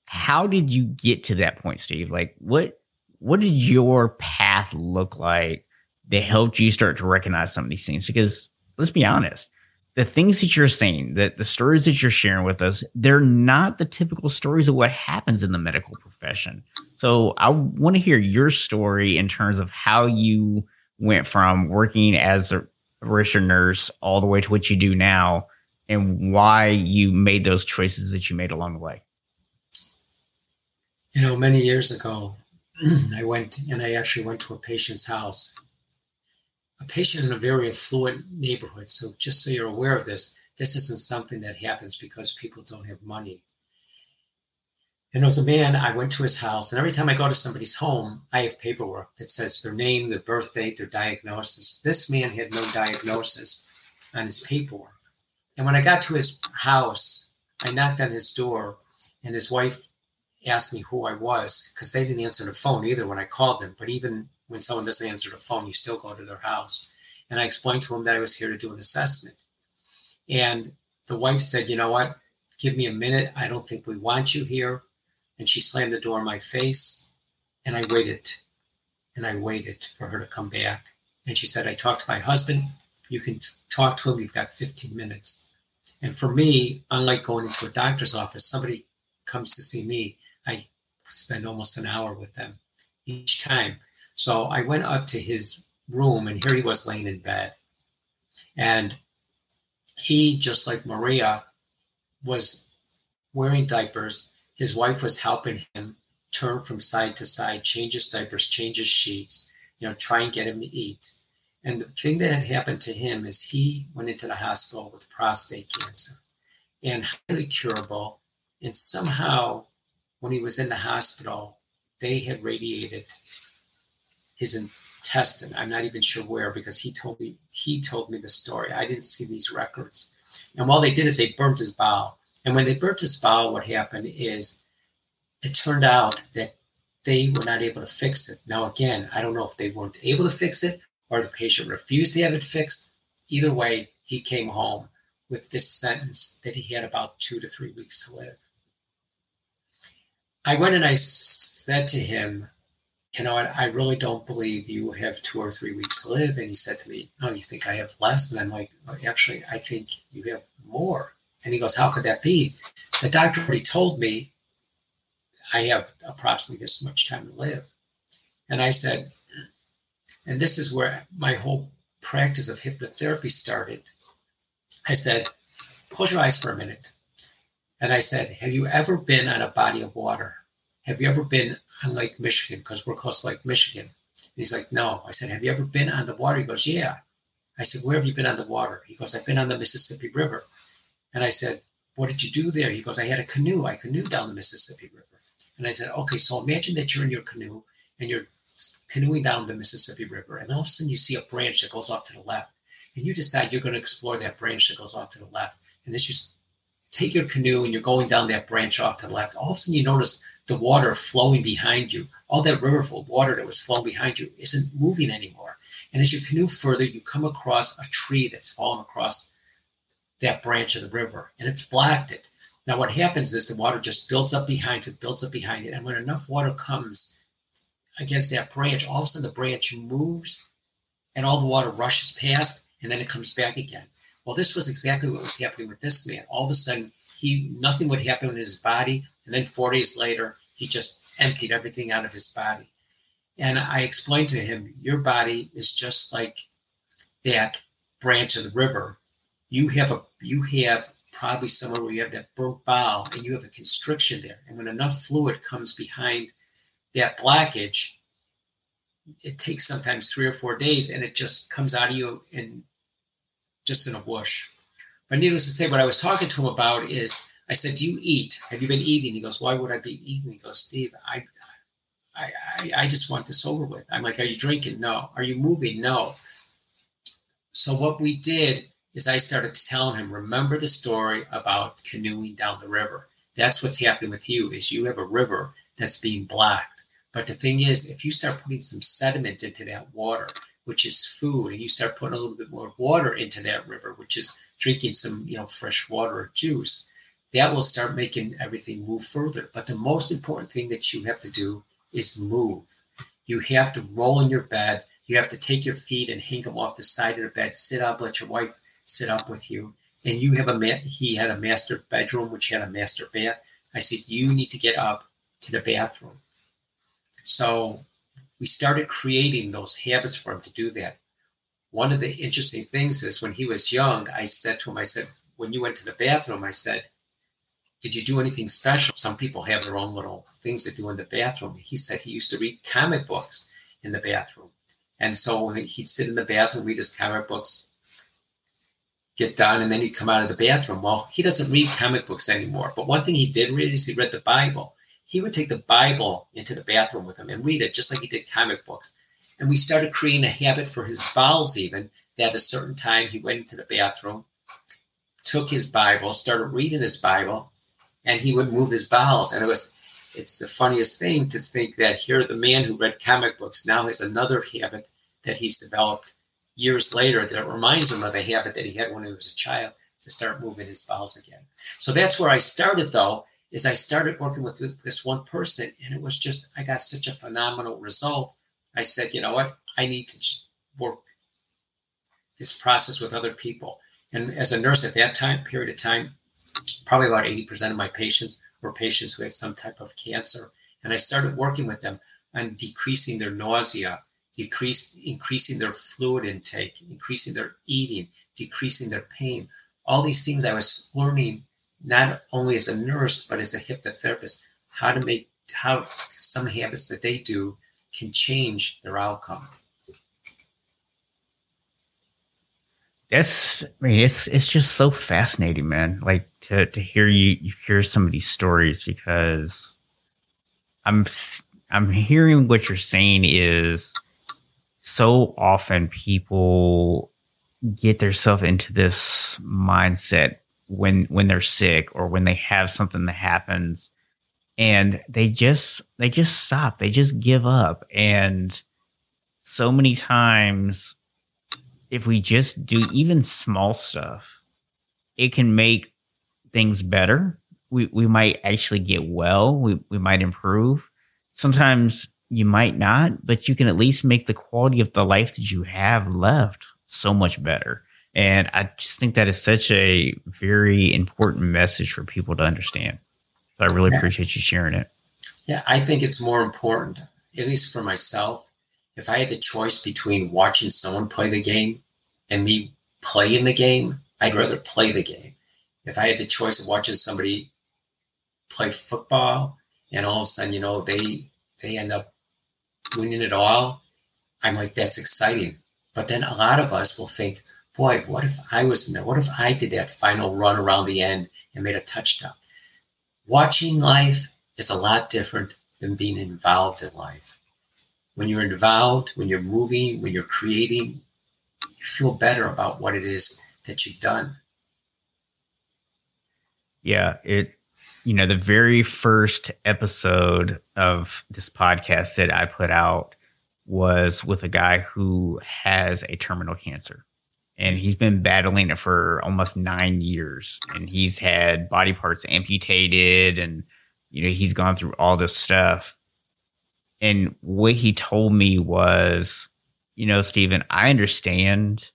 Speaker 2: how did you get to that point, Steve? Like what what did your path look like that helped you start to recognize some of these things? Because let's be honest, the things that you're saying, that the stories that you're sharing with us, they're not the typical stories of what happens in the medical profession. So I want to hear your story in terms of how you went from working as a registered nurse all the way to what you do now and why you made those choices that you made along the way.
Speaker 3: You know, many years ago, I went and I actually went to a patient's house a patient in a very affluent neighborhood. So just so you're aware of this, this isn't something that happens because people don't have money. And there was a man, I went to his house, and every time I go to somebody's home, I have paperwork that says their name, their birth date, their diagnosis. This man had no diagnosis on his paperwork. And when I got to his house, I knocked on his door, and his wife asked me who I was because they didn't answer the phone either when I called them. But even when someone doesn't answer the phone, you still go to their house. And I explained to him that I was here to do an assessment. And the wife said, You know what? Give me a minute. I don't think we want you here. And she slammed the door in my face. And I waited. And I waited for her to come back. And she said, I talked to my husband. You can t- talk to him. You've got 15 minutes. And for me, unlike going into a doctor's office, somebody comes to see me, I spend almost an hour with them each time so I went up to his room, and here he was laying in bed. And he, just like Maria, was wearing diapers. His wife was helping him turn from side to side, change his diapers, change his sheets, you know, try and get him to eat. And the thing that had happened to him is he went into the hospital with prostate cancer and highly curable. And somehow, when he was in the hospital, they had radiated his intestine. I'm not even sure where because he told me he told me the story. I didn't see these records. And while they did it, they burnt his bowel. And when they burnt his bowel, what happened is it turned out that they were not able to fix it. Now, again, I don't know if they weren't able to fix it or the patient refused to have it fixed. Either way, he came home with this sentence that he had about two to three weeks to live. I went and I said to him, you know, I, I, really don't believe you have two or three weeks to live. And he said to me, Oh, you think I have less? And I'm like, oh, Actually, I think you have more. And he goes, How could that be? The doctor already told me I have approximately this much time to live. And I said, and this is where my whole practice of hypnotherapy started. I said, Close your eyes for a minute. And I said, Have you ever been on a body of water? Have you ever been on Lake Michigan because we're close to Lake Michigan. And he's like, no. I said, have you ever been on the water? He goes, yeah. I said, where have you been on the water? He goes, I've been on the Mississippi River. And I said, what did you do there? He goes, I had a canoe. I canoed down the Mississippi River. And I said, okay, so imagine that you're in your canoe and you're canoeing down the Mississippi River. And all of a sudden you see a branch that goes off to the left. And you decide you're going to explore that branch that goes off to the left. And as you take your canoe and you're going down that branch off to the left, all of a sudden you notice the water flowing behind you, all that river water that was flowing behind you isn't moving anymore. And as you canoe further, you come across a tree that's fallen across that branch of the river and it's blocked it. Now, what happens is the water just builds up behind it, builds up behind it. And when enough water comes against that branch, all of a sudden the branch moves and all the water rushes past and then it comes back again. Well, this was exactly what was happening with this man. All of a sudden, he nothing would happen in his body. And then four days later, he just emptied everything out of his body. And I explained to him, Your body is just like that branch of the river. You have a you have probably somewhere where you have that broke bowel and you have a constriction there. And when enough fluid comes behind that blockage, it takes sometimes three or four days and it just comes out of you in just in a whoosh. But needless to say, what I was talking to him about is I said, Do you eat? Have you been eating? He goes, Why would I be eating? He goes, Steve, I I, I, I just want this over with. I'm like, are you drinking? No. Are you moving? No. So what we did is I started telling him, remember the story about canoeing down the river. That's what's happening with you is you have a river that's being blocked. But the thing is, if you start putting some sediment into that water, which is food, and you start putting a little bit more water into that river, which is drinking some, you know, fresh water or juice, that will start making everything move further. But the most important thing that you have to do is move. You have to roll in your bed. You have to take your feet and hang them off the side of the bed. Sit up, let your wife sit up with you. And you have a man. He had a master bedroom, which had a master bath. I said, you need to get up to the bathroom. So we started creating those habits for him to do that. One of the interesting things is when he was young, I said to him, I said, when you went to the bathroom, I said, did you do anything special? Some people have their own little things to do in the bathroom. He said he used to read comic books in the bathroom. And so he'd sit in the bathroom, read his comic books, get done, and then he'd come out of the bathroom. Well, he doesn't read comic books anymore. But one thing he did read is he read the Bible. He would take the Bible into the bathroom with him and read it just like he did comic books. And we started creating a habit for his bowels, even that at a certain time he went into the bathroom, took his Bible, started reading his Bible, and he would move his bowels. And it was, it's the funniest thing to think that here the man who read comic books now has another habit that he's developed years later that reminds him of a habit that he had when he was a child to start moving his bowels again. So that's where I started though, is I started working with this one person and it was just, I got such a phenomenal result. I said, you know what? I need to work this process with other people. And as a nurse at that time period of time, probably about 80% of my patients were patients who had some type of cancer. And I started working with them on decreasing their nausea, decrease, increasing their fluid intake, increasing their eating, decreasing their pain. All these things I was learning not only as a nurse, but as a hypnotherapist, how to make how some habits that they do can change their outcome.
Speaker 2: That's I mean it's it's just so fascinating, man. Like to to hear you, you hear some of these stories because I'm I'm hearing what you're saying is so often people get themselves into this mindset when when they're sick or when they have something that happens and they just they just stop they just give up and so many times if we just do even small stuff it can make things better. We we might actually get well. We we might improve. Sometimes you might not, but you can at least make the quality of the life that you have left so much better. And I just think that is such a very important message for people to understand. So I really yeah. appreciate you sharing it.
Speaker 3: Yeah, I think it's more important, at least for myself. If I had the choice between watching someone play the game and me playing the game, I'd rather play the game if I had the choice of watching somebody play football and all of a sudden, you know, they they end up winning it all, I'm like, that's exciting. But then a lot of us will think, boy, what if I was in there? What if I did that final run around the end and made a touchdown? Watching life is a lot different than being involved in life. When you're involved, when you're moving, when you're creating, you feel better about what it is that you've done.
Speaker 2: Yeah, it you know, the very first episode of this podcast that I put out was with a guy who has a terminal cancer. And mm-hmm. he's been battling it for almost nine years. And he's had body parts amputated and, you know, he's gone through all this stuff. And what he told me was, you know, Stephen, I understand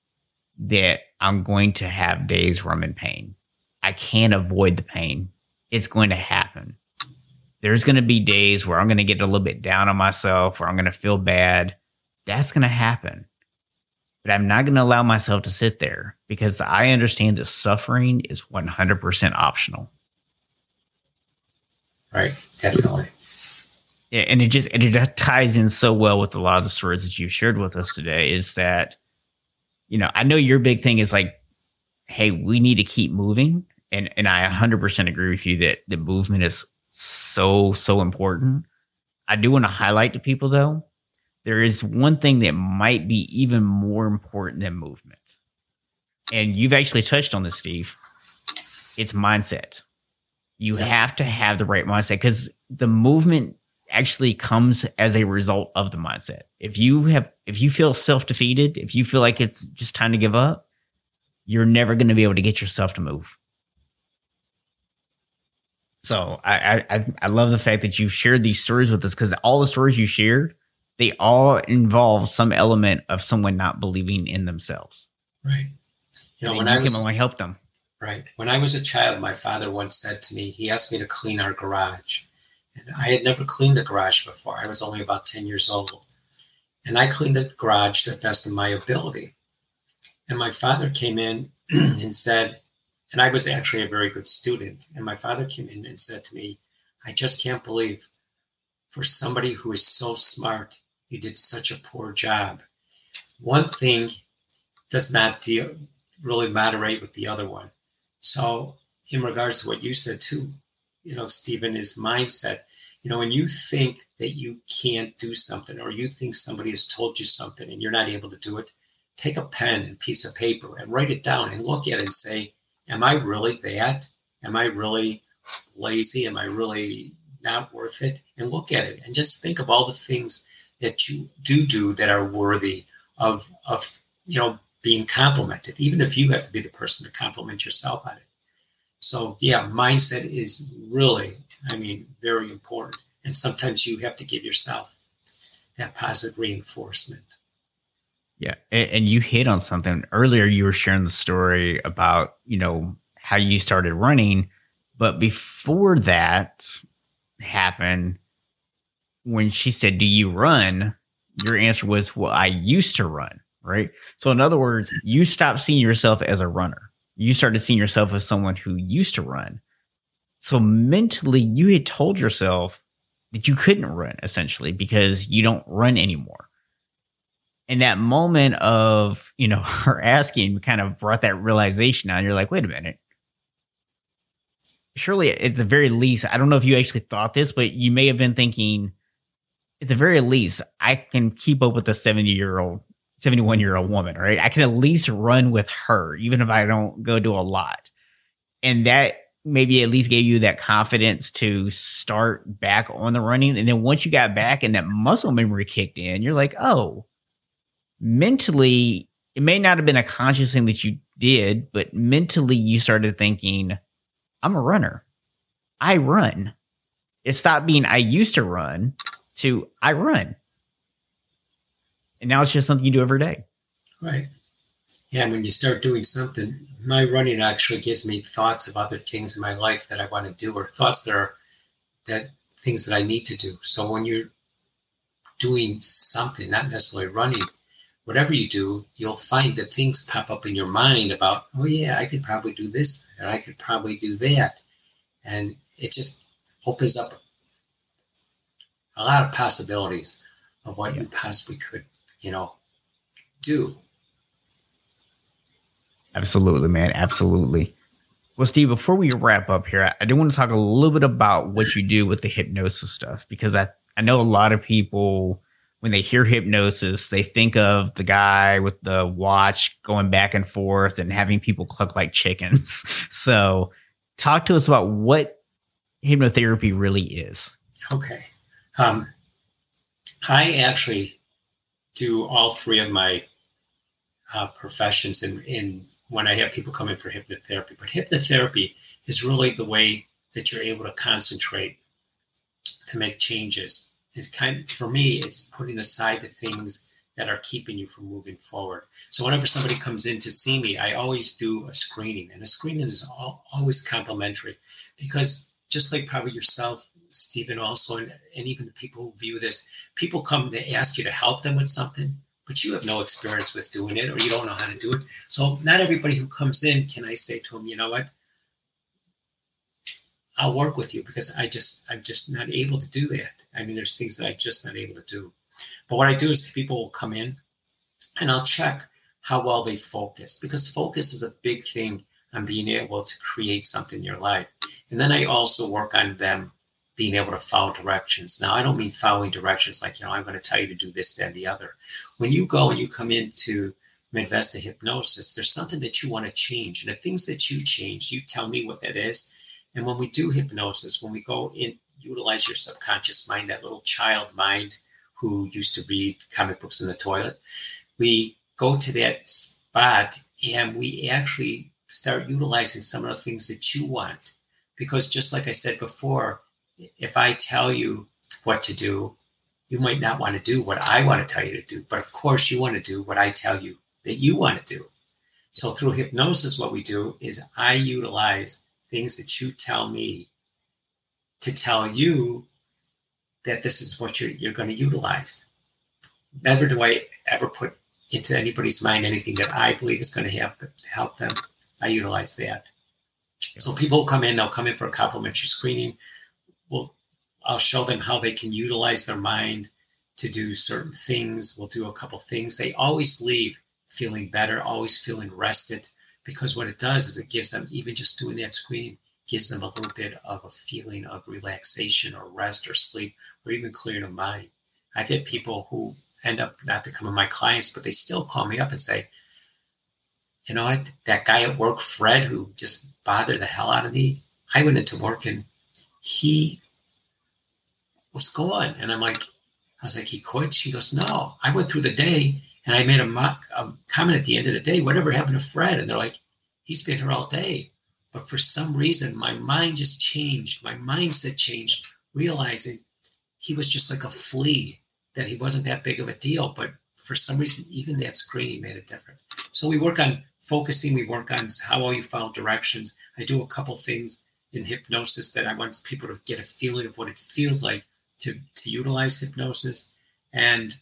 Speaker 2: that I'm going to have days where I'm in pain. I can't avoid the pain. It's going to happen. There's going to be days where I'm going to get a little bit down on myself, where I'm going to feel bad. That's going to happen. But I'm not going to allow myself to sit there because I understand that suffering is 100% optional.
Speaker 3: Right. Definitely.
Speaker 2: Yeah, and it just and it ties in so well with a lot of the stories that you've shared with us today. Is that, you know, I know your big thing is like, hey, we need to keep moving, and and I 100% agree with you that the movement is so so important. I do want to highlight to people though, there is one thing that might be even more important than movement. And you've actually touched on this, Steve. It's mindset. You yes. have to have the right mindset because the movement actually comes as a result of the mindset. If you have if you feel self-defeated, if you feel like it's just time to give up, you're never going to be able to get yourself to move. So I, I I love the fact that you've shared these stories with us because all the stories you shared, they all involve some element of someone not believing in themselves.
Speaker 3: Right. You know, and when I was,
Speaker 2: I helped them.
Speaker 3: Right. When I was a child, my father once said to me, he asked me to clean our garage. And I had never cleaned the garage before. I was only about 10 years old. And I cleaned the garage to the best of my ability. And my father came in and said, and I was actually a very good student. And my father came in and said to me, I just can't believe for somebody who is so smart, you did such a poor job. One thing does not deal really moderate with the other one. So, in regards to what you said too, you know, Stephen, is mindset. You know, when you think that you can't do something or you think somebody has told you something and you're not able to do it, take a pen and piece of paper and write it down and look at it and say, Am I really that? Am I really lazy? Am I really not worth it? And look at it and just think of all the things that you do do that are worthy of, of you know, being complimented, even if you have to be the person to compliment yourself on it. So, yeah, mindset is really, I mean, very important. And sometimes you have to give yourself that positive reinforcement.
Speaker 2: Yeah. And, you hit on something earlier. You were sharing the story about, you know, how you started running. But before that happened, when she said, Do you run? Your answer was, Well, I used to run right? So, in other words, you stopped seeing yourself as a runner. You started seeing yourself as someone who used to run. So, mentally, you had told yourself that you couldn't run essentially because you don't run anymore. And that moment of, you know, her asking kind of brought that realization on. You're like, wait a minute. Surely, at the very least, I don't know if you actually thought this, but you may have been thinking, at the very least, I can keep up with a 70 year old 71 year old woman, right? I can at least run with her, even if I don't go do a lot. And that maybe at least gave you that confidence to start back on the running. And then once you got back and that muscle memory kicked in, you're like, oh, mentally, it may not have been a conscious thing that you did, but mentally you started thinking, I'm a runner. I run. It stopped being I used to run to I run. And now it's just something you do every day.
Speaker 3: Right. Yeah. And when you start doing something, my running actually gives me thoughts of other things in my life that I want to do or thoughts that are that things that I need to do. So when you're doing something, not necessarily running, whatever you do, you'll find that things pop up in your mind about, oh yeah, I could probably do this and I could probably do that. And it just opens up a lot of possibilities of what yeah. you possibly could you know, do.
Speaker 2: Absolutely, man. Absolutely. Well, Steve, before we wrap up here, I do want to talk a little bit about what you do with the hypnosis stuff because I, I know a lot of people, when they hear hypnosis, they think of the guy with the watch going back and forth and having people cluck like chickens. So, talk to us about what hypnotherapy really is.
Speaker 3: Okay. Um, I actually do all three of my uh, professions in, in when I have people come in for hypnotherapy. But hypnotherapy is really the way that you're able to concentrate to make changes. It's kind of, for me, it's putting aside the things that are keeping you from moving forward. So whenever somebody comes in to see me, I always do a screening, and a screening is all, always complimentary because just like probably yourself, Stephen, also, and, and even the people who view this, people come to ask you to help them with something, but you have no experience with doing it or you don't know how to do it. So, not everybody who comes in can I say to them, you know what? I'll work with you because I just, I'm just not able to do that. I mean, there's things that I'm just not able to do. But what I do is people will come in and I'll check how well they focus because focus is a big thing on being able to create something in your life. And then I also work on them being able to follow directions. Now, I don't mean following directions like, you know, I'm going to tell you to do this, that, the other. When you go and you come into Medvesta hypnosis, there's something that you want to change. And the things that you change, you tell me what that is. And when we do hypnosis, when we go in, utilize your subconscious mind, that little child mind who used to read comic books in the toilet, we go to that spot and we actually start utilizing some of the things that you want. Because just like I said before, if I tell you what to do, you might not want to do what I want to tell you to do. But of course, you want to do what I tell you that you want to do. So through hypnosis, what we do is I utilize things that you tell me to tell you that this is what you're, you're going to utilize. Never do I ever put into anybody's mind anything that I believe is going to help, help them. I utilize that. So people come in, they'll come in for a complimentary screening. I'll show them how they can utilize their mind to do certain things. We'll do a couple things. They always leave feeling better, always feeling rested, because what it does is it gives them, even just doing that screening, gives them a little bit of a feeling of relaxation or rest or sleep or even clearing of mind. I've had people who end up not becoming my clients, but they still call me up and say, you know what, that guy at work, Fred, who just bothered the hell out of me, I went into work and he was gone. And I'm like, I was like, he quit? She goes, no, I went through the day and I made a, mock, a comment at the end of the day, whatever happened to Fred? And they're like, he's been here all day. But for some reason, my mind just changed. My mindset changed, realizing he was just like a flea, that he wasn't that big of a deal. But for some reason, even that screening made a difference. So we work on focusing, we work on how well you follow directions. I do a couple things in hypnosis that I want people to get a feeling of what it feels like to, to utilize hypnosis. And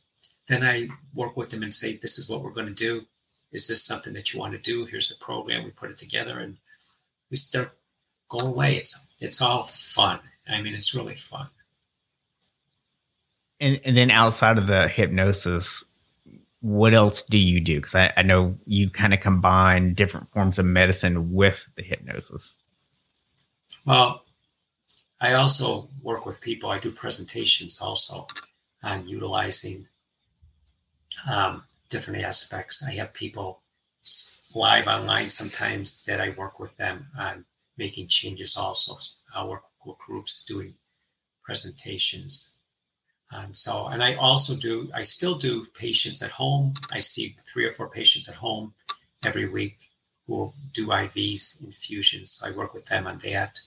Speaker 3: then I work with them and say, this is what we're going to do. Is this something that you want to do? Here's the program. We put it together and we start going away. It's it's all fun. I mean, it's really fun.
Speaker 2: And and then outside of the hypnosis, what else do you do? Because I, I know you kind of combine different forms of medicine with the hypnosis.
Speaker 3: Well, I also work with people. I do presentations also on utilizing um, different aspects. I have people live online sometimes that I work with them on making changes also. I work with groups doing presentations. Um, so, and I also do, I still do patients at home. I see three or four patients at home every week who do IVs, infusions. So I work with them on that.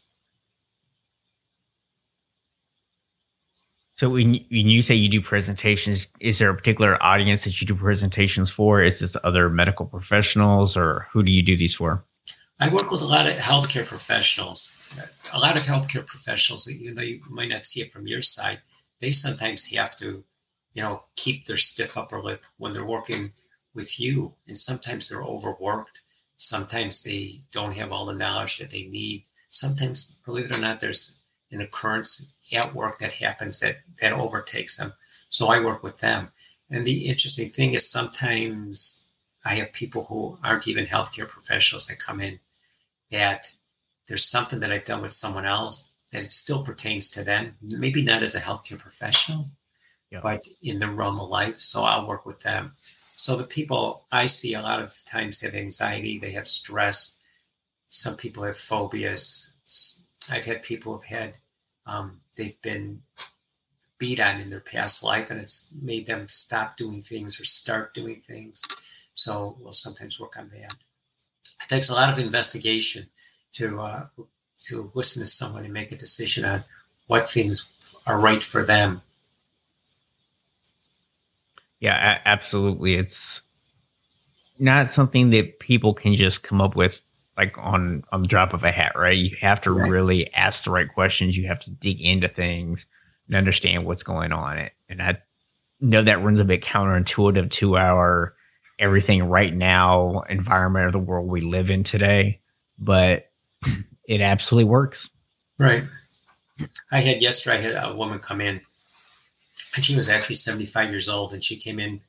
Speaker 2: So when, when you say you do presentations, is there a particular audience that you do presentations for? Is this other medical professionals or who do you do these for?
Speaker 3: I work with a lot of healthcare professionals. A lot of healthcare professionals, even though you might not see it from your side, they sometimes have to, you know, keep their stiff upper lip when they're working with you. And sometimes they're overworked. Sometimes they don't have all the knowledge that they need. Sometimes, believe it or not, there's an occurrence at work that happens that that overtakes them. So I work with them. And the interesting thing is sometimes I have people who aren't even healthcare professionals that come in that there's something that I've done with someone else that it still pertains to them. Maybe not as a healthcare professional, yeah. but in the realm of life. So I'll work with them. So the people I see a lot of times have anxiety, they have stress. Some people have phobias. I've had people who've had um, they've been beat on in their past life and it's made them stop doing things or start doing things. So we'll sometimes work on that. It takes a lot of investigation to uh, to listen to someone and make a decision on what things are right for them.
Speaker 2: Yeah, absolutely. It's not something that people can just come up with like on on the drop of a hat, right? You have to right. really ask the right questions. You have to dig into things and understand what's going on. It And I know that runs a bit counterintuitive to our everything right now environment of the world we live in today, but it absolutely works.
Speaker 3: Right. I had yesterday, I had a woman come in and she was actually 75 years old and she came in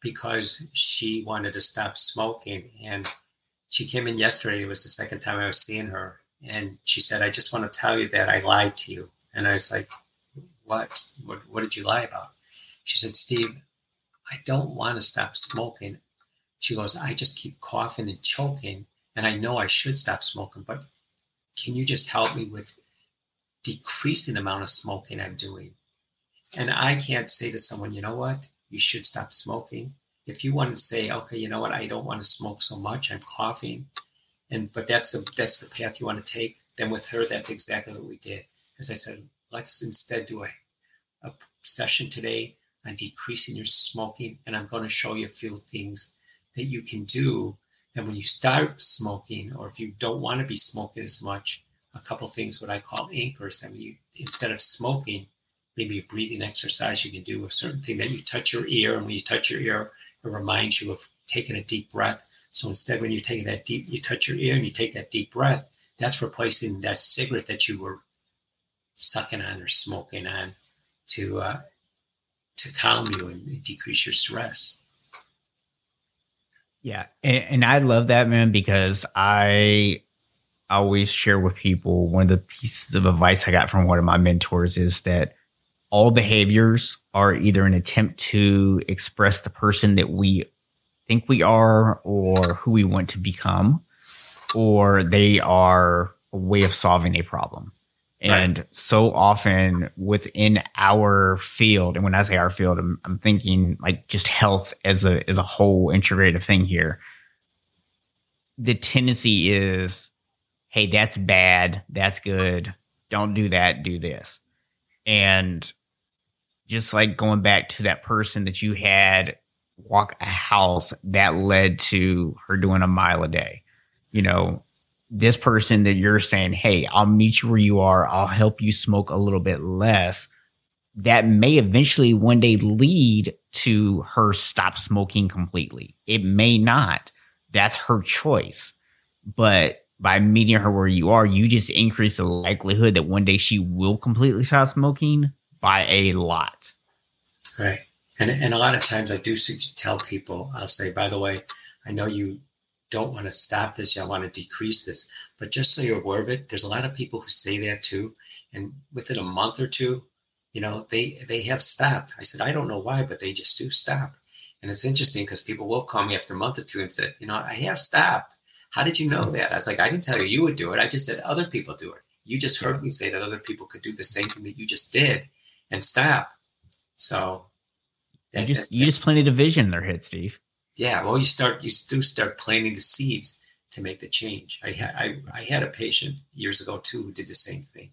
Speaker 3: because she wanted to stop smoking and she came in yesterday. It was the second time I was seeing her. And she said, I just want to tell you that I lied to you. And I was like, what? What, what did you lie about? She said, Steve, I don't want to stop smoking. She goes, I just keep coughing and choking, and I know I should stop smoking, but can you just help me with decreasing the amount of smoking I'm doing? And I can't say to someone, you know what, you should stop smoking. If you want to say, okay, you know what, I don't want to smoke so much, I'm coughing, and but that's the that's the path you want to take. Then with her, that's exactly what we did. As I said, let's instead do a, a session today on decreasing your smoking, and I'm going to show you a few things that you can do. And when you start smoking, or if you don't want to be smoking as much, a couple things what I call anchors. That when you instead of smoking, maybe a breathing exercise you can do a certain thing that you touch your ear, and when you touch your ear, it reminds you of taking a deep breath. So instead, when you're taking that deep, you touch your ear and you take that deep breath. That's replacing that cigarette that you were sucking on or smoking on to uh, to calm you and decrease your stress.
Speaker 2: Yeah, and, and I love that man because I always share with people one of the pieces of advice I got from one of my mentors is that all behaviors are either an attempt to express the person that we think we are or who we want to become, or they are a way of solving a problem. And right. so often within our field, and when I say our field, I'm, I'm thinking like just health as a as a whole integrative thing here. The tendency is, hey, that's bad, that's good. Don't do that, do this. And just like going back to that person that you had walk a house that led to her doing a mile a day. You know, this person that you're saying, Hey, I'll meet you where you are. I'll help you smoke a little bit less. That may eventually one day lead to her stop smoking completely. It may not. That's her choice. But by meeting her where you are, you just increase the likelihood that one day she will completely stop smoking by a lot.
Speaker 3: Right. And, and a lot of times I do tell people, I'll say, by the way, I know you don't want to stop this. I want to decrease this. But just so you're aware of it, there's a lot of people who say that too. And within a month or two, you know, they they have stopped. I said, I don't know why, but they just do stop. And it's interesting because people will call me after a month or two and said, you know, I have stopped. How did you know that? I was like, I didn't tell you you would do it. I just said other people do it. You just heard me say that other people could do the same thing that you just did and stop. So
Speaker 2: that, you just that, you just planted a vision in their head, Steve
Speaker 3: yeah, well, you start you do start planting the seeds to make the change. I had I, I had a patient years ago too who did the same thing,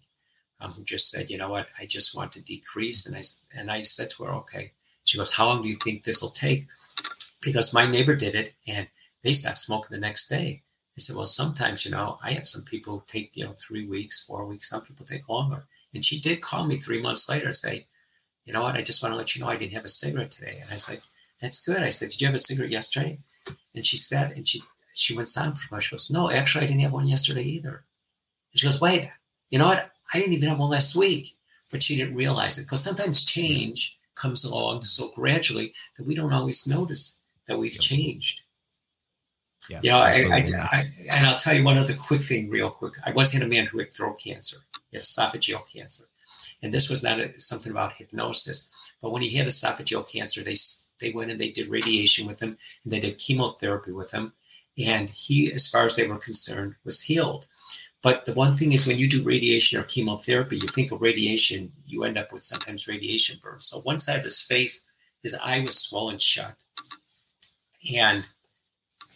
Speaker 3: um, who just said, you know what, I just want to decrease, and I and I said to her, okay. She goes, how long do you think this will take? Because my neighbor did it, and they stopped smoking the next day. I said, well, sometimes you know I have some people who take you know three weeks, four weeks. Some people take longer. And she did call me three months later and say, you know what, I just want to let you know I didn't have a cigarette today. And I said, that's good. I said, Did you have a cigarette yesterday? And she said, and she she went silent for a while. She goes, No, actually, I didn't have one yesterday either. And she goes, Wait, you know what? I didn't even have one last week. But she didn't realize it because sometimes change comes along so gradually that we don't always notice that we've changed. Yeah, you know, I, I, I, and I'll tell you one other quick thing, real quick. I once had a man who had throat cancer, esophageal cancer, and this was not a, something about hypnosis. But when he had esophageal cancer, they they went and they did radiation with him and they did chemotherapy with him. And he, as far as they were concerned, was healed. But the one thing is, when you do radiation or chemotherapy, you think of radiation, you end up with sometimes radiation burns. So one side of his face, his eye was swollen shut. And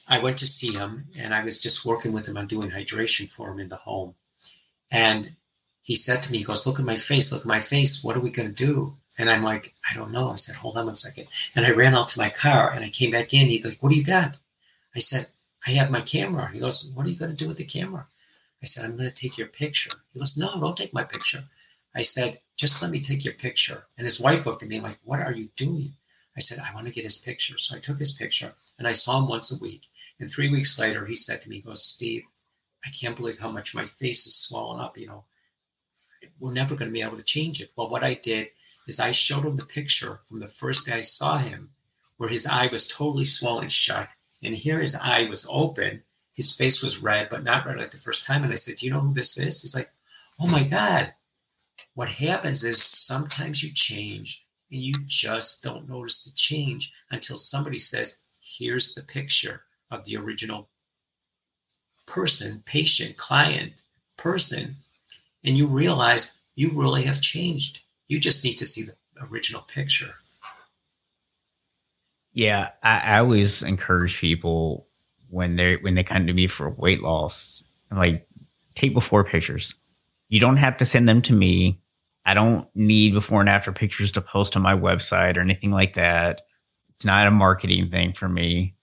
Speaker 3: I went to see him and I was just working with him on doing hydration for him in the home. And he said to me, he goes, Look at my face, look at my face. What are we going to do? And I'm like, I don't know. I said, hold on one second. And I ran out to my car and I came back in. He like, what do you got? I said, I have my camera. He goes, what are you going to do with the camera? I said, I'm going to take your picture. He goes, no, don't take my picture. I said, just let me take your picture. And his wife looked at me like, what are you doing? I said, I want to get his picture. So I took his picture and I saw him once a week. And three weeks later, he said to me, he goes, Steve, I can't believe how much my face is swollen up. You know, we're never going to be able to change it. Well, what I did is I showed him the picture from the first day I saw him, where his eye was totally swollen shut, and here his eye was open. His face was red, but not red like the first time. And I said, Do you know who this is? He's like, Oh my God. what happens is sometimes you change and you just don't notice the change until somebody says, here's the picture of the original person, patient, client, person. And you realize you really have changed. You just need to see the original picture.
Speaker 2: Yeah, I, I always encourage people when they when they come to me for weight loss, like take before pictures. You don't have to send them to me. I don't need before and after pictures to post on my website or anything like that. It's not a marketing thing for me,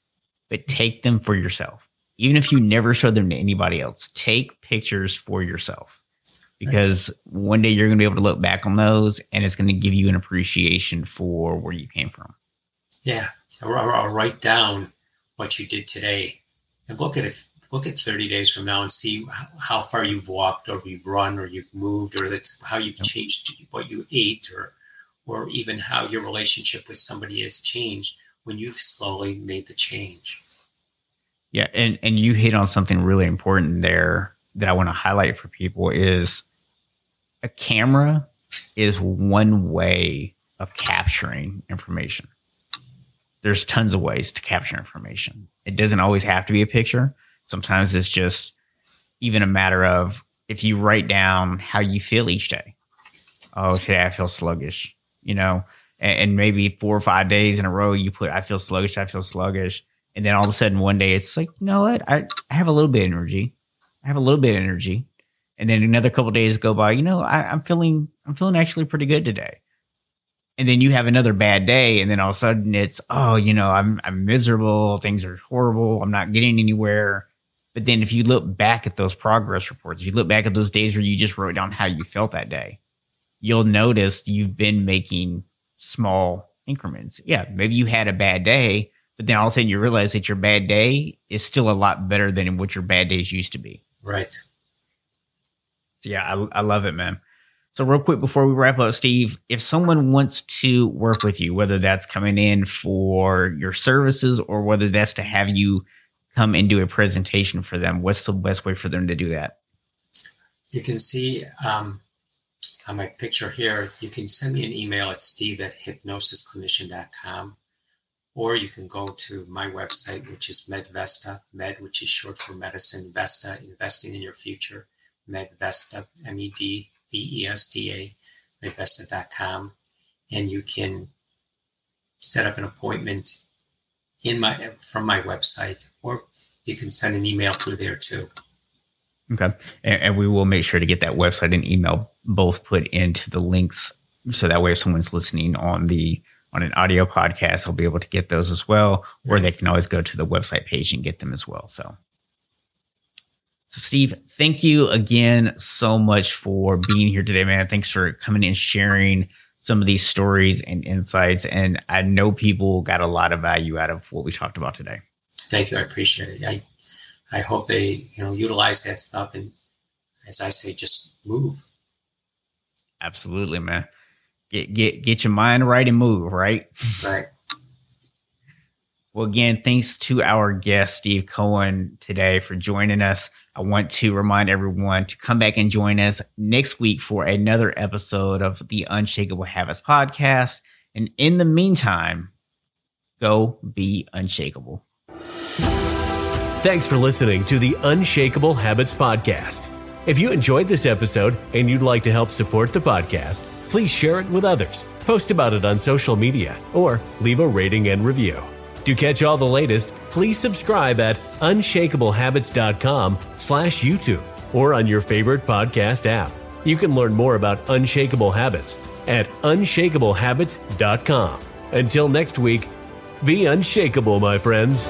Speaker 2: but take them for yourself. Even if you never show them to anybody else, take pictures for yourself because one day you're going to be able to look back on those and it's going to give you an appreciation for where you came from.
Speaker 3: Yeah. Or, or write down what you did today and look at it look at 30 days from now and see how far you've walked or you've run or you've moved or that's how you've changed what you ate or or even how your relationship with somebody has changed when you've slowly made the change
Speaker 2: yeah and and you hit on something really important there that i want to highlight for people is a camera is one way of capturing information there's tons of ways to capture information it doesn't always have to be a picture Sometimes it's just even a matter of if you write down how you feel each day. Oh, today I feel sluggish, you know, and, and maybe four or five days in a row you put I feel sluggish, I feel sluggish. And then all of a sudden one day it's like, you know what? I, I have a little bit of energy. I have a little bit of energy. And then another couple days go by, you know, I, I'm feeling I'm feeling actually pretty good today and then you have another bad day and then all of a sudden it's oh you know i'm i'm miserable things are horrible i'm not getting anywhere but then if you look back at those progress reports, if you look back at those days where you just wrote down how you felt that day, you'll notice you've been making small increments. Yeah, maybe you had a bad day, but then all of a sudden you realize that your bad day is still a lot better than what your bad days used to be.
Speaker 3: Right.
Speaker 2: Yeah, I, I love it, man. So real quick before we wrap up, Steve, if someone wants to work with you, whether that's coming in for your services or whether that's to have you come and do a presentation for them, what's the best way for them to do that?
Speaker 3: You can see um, on my picture here, you can send me an email at steve at hypnosisclinician.com, or you can go to my website, which is MedVesta, Med, which is short for medicine, Vesta, investing in your future, MedVesta, M E D V E S T A, MedVesta.com. And you can set up an appointment in my from my website, or you can send an email through there too.
Speaker 2: Okay, and, and, we will make sure to get that website and email both put into the links, so that way if someone's listening on the on an audio podcast, they'll be able to get those as well, or they can always go to the website page and get them as well. So. Steve, thank you again so much for being here today, man. Thanks for coming and sharing some of these stories and insights. And I know people got a lot of value out of what we talked about today.
Speaker 3: Thank you. I appreciate it. I, I hope they, you know, utilize that stuff and as I say, just move.
Speaker 2: Absolutely, man. Get get get your mind right and move, right?
Speaker 3: Right.
Speaker 2: Well, again, thanks to our guest, Steve Cohen, today for joining us. I want to remind everyone to come back and join us next week for another episode of the Unshakable Habits podcast. And in the meantime, go be unshakable.
Speaker 1: Thanks for listening to the Unshakable Habits podcast. If you enjoyed this episode and you'd like to help support the podcast, please share it with others, post about it on social media, or leave a rating and review. To catch all the latest, please subscribe at unshakablehabits.com slash YouTube or on your favorite podcast app. You can learn more about Unshakable Habits at unshakablehabits.com. Until next week, be unshakable, my friends.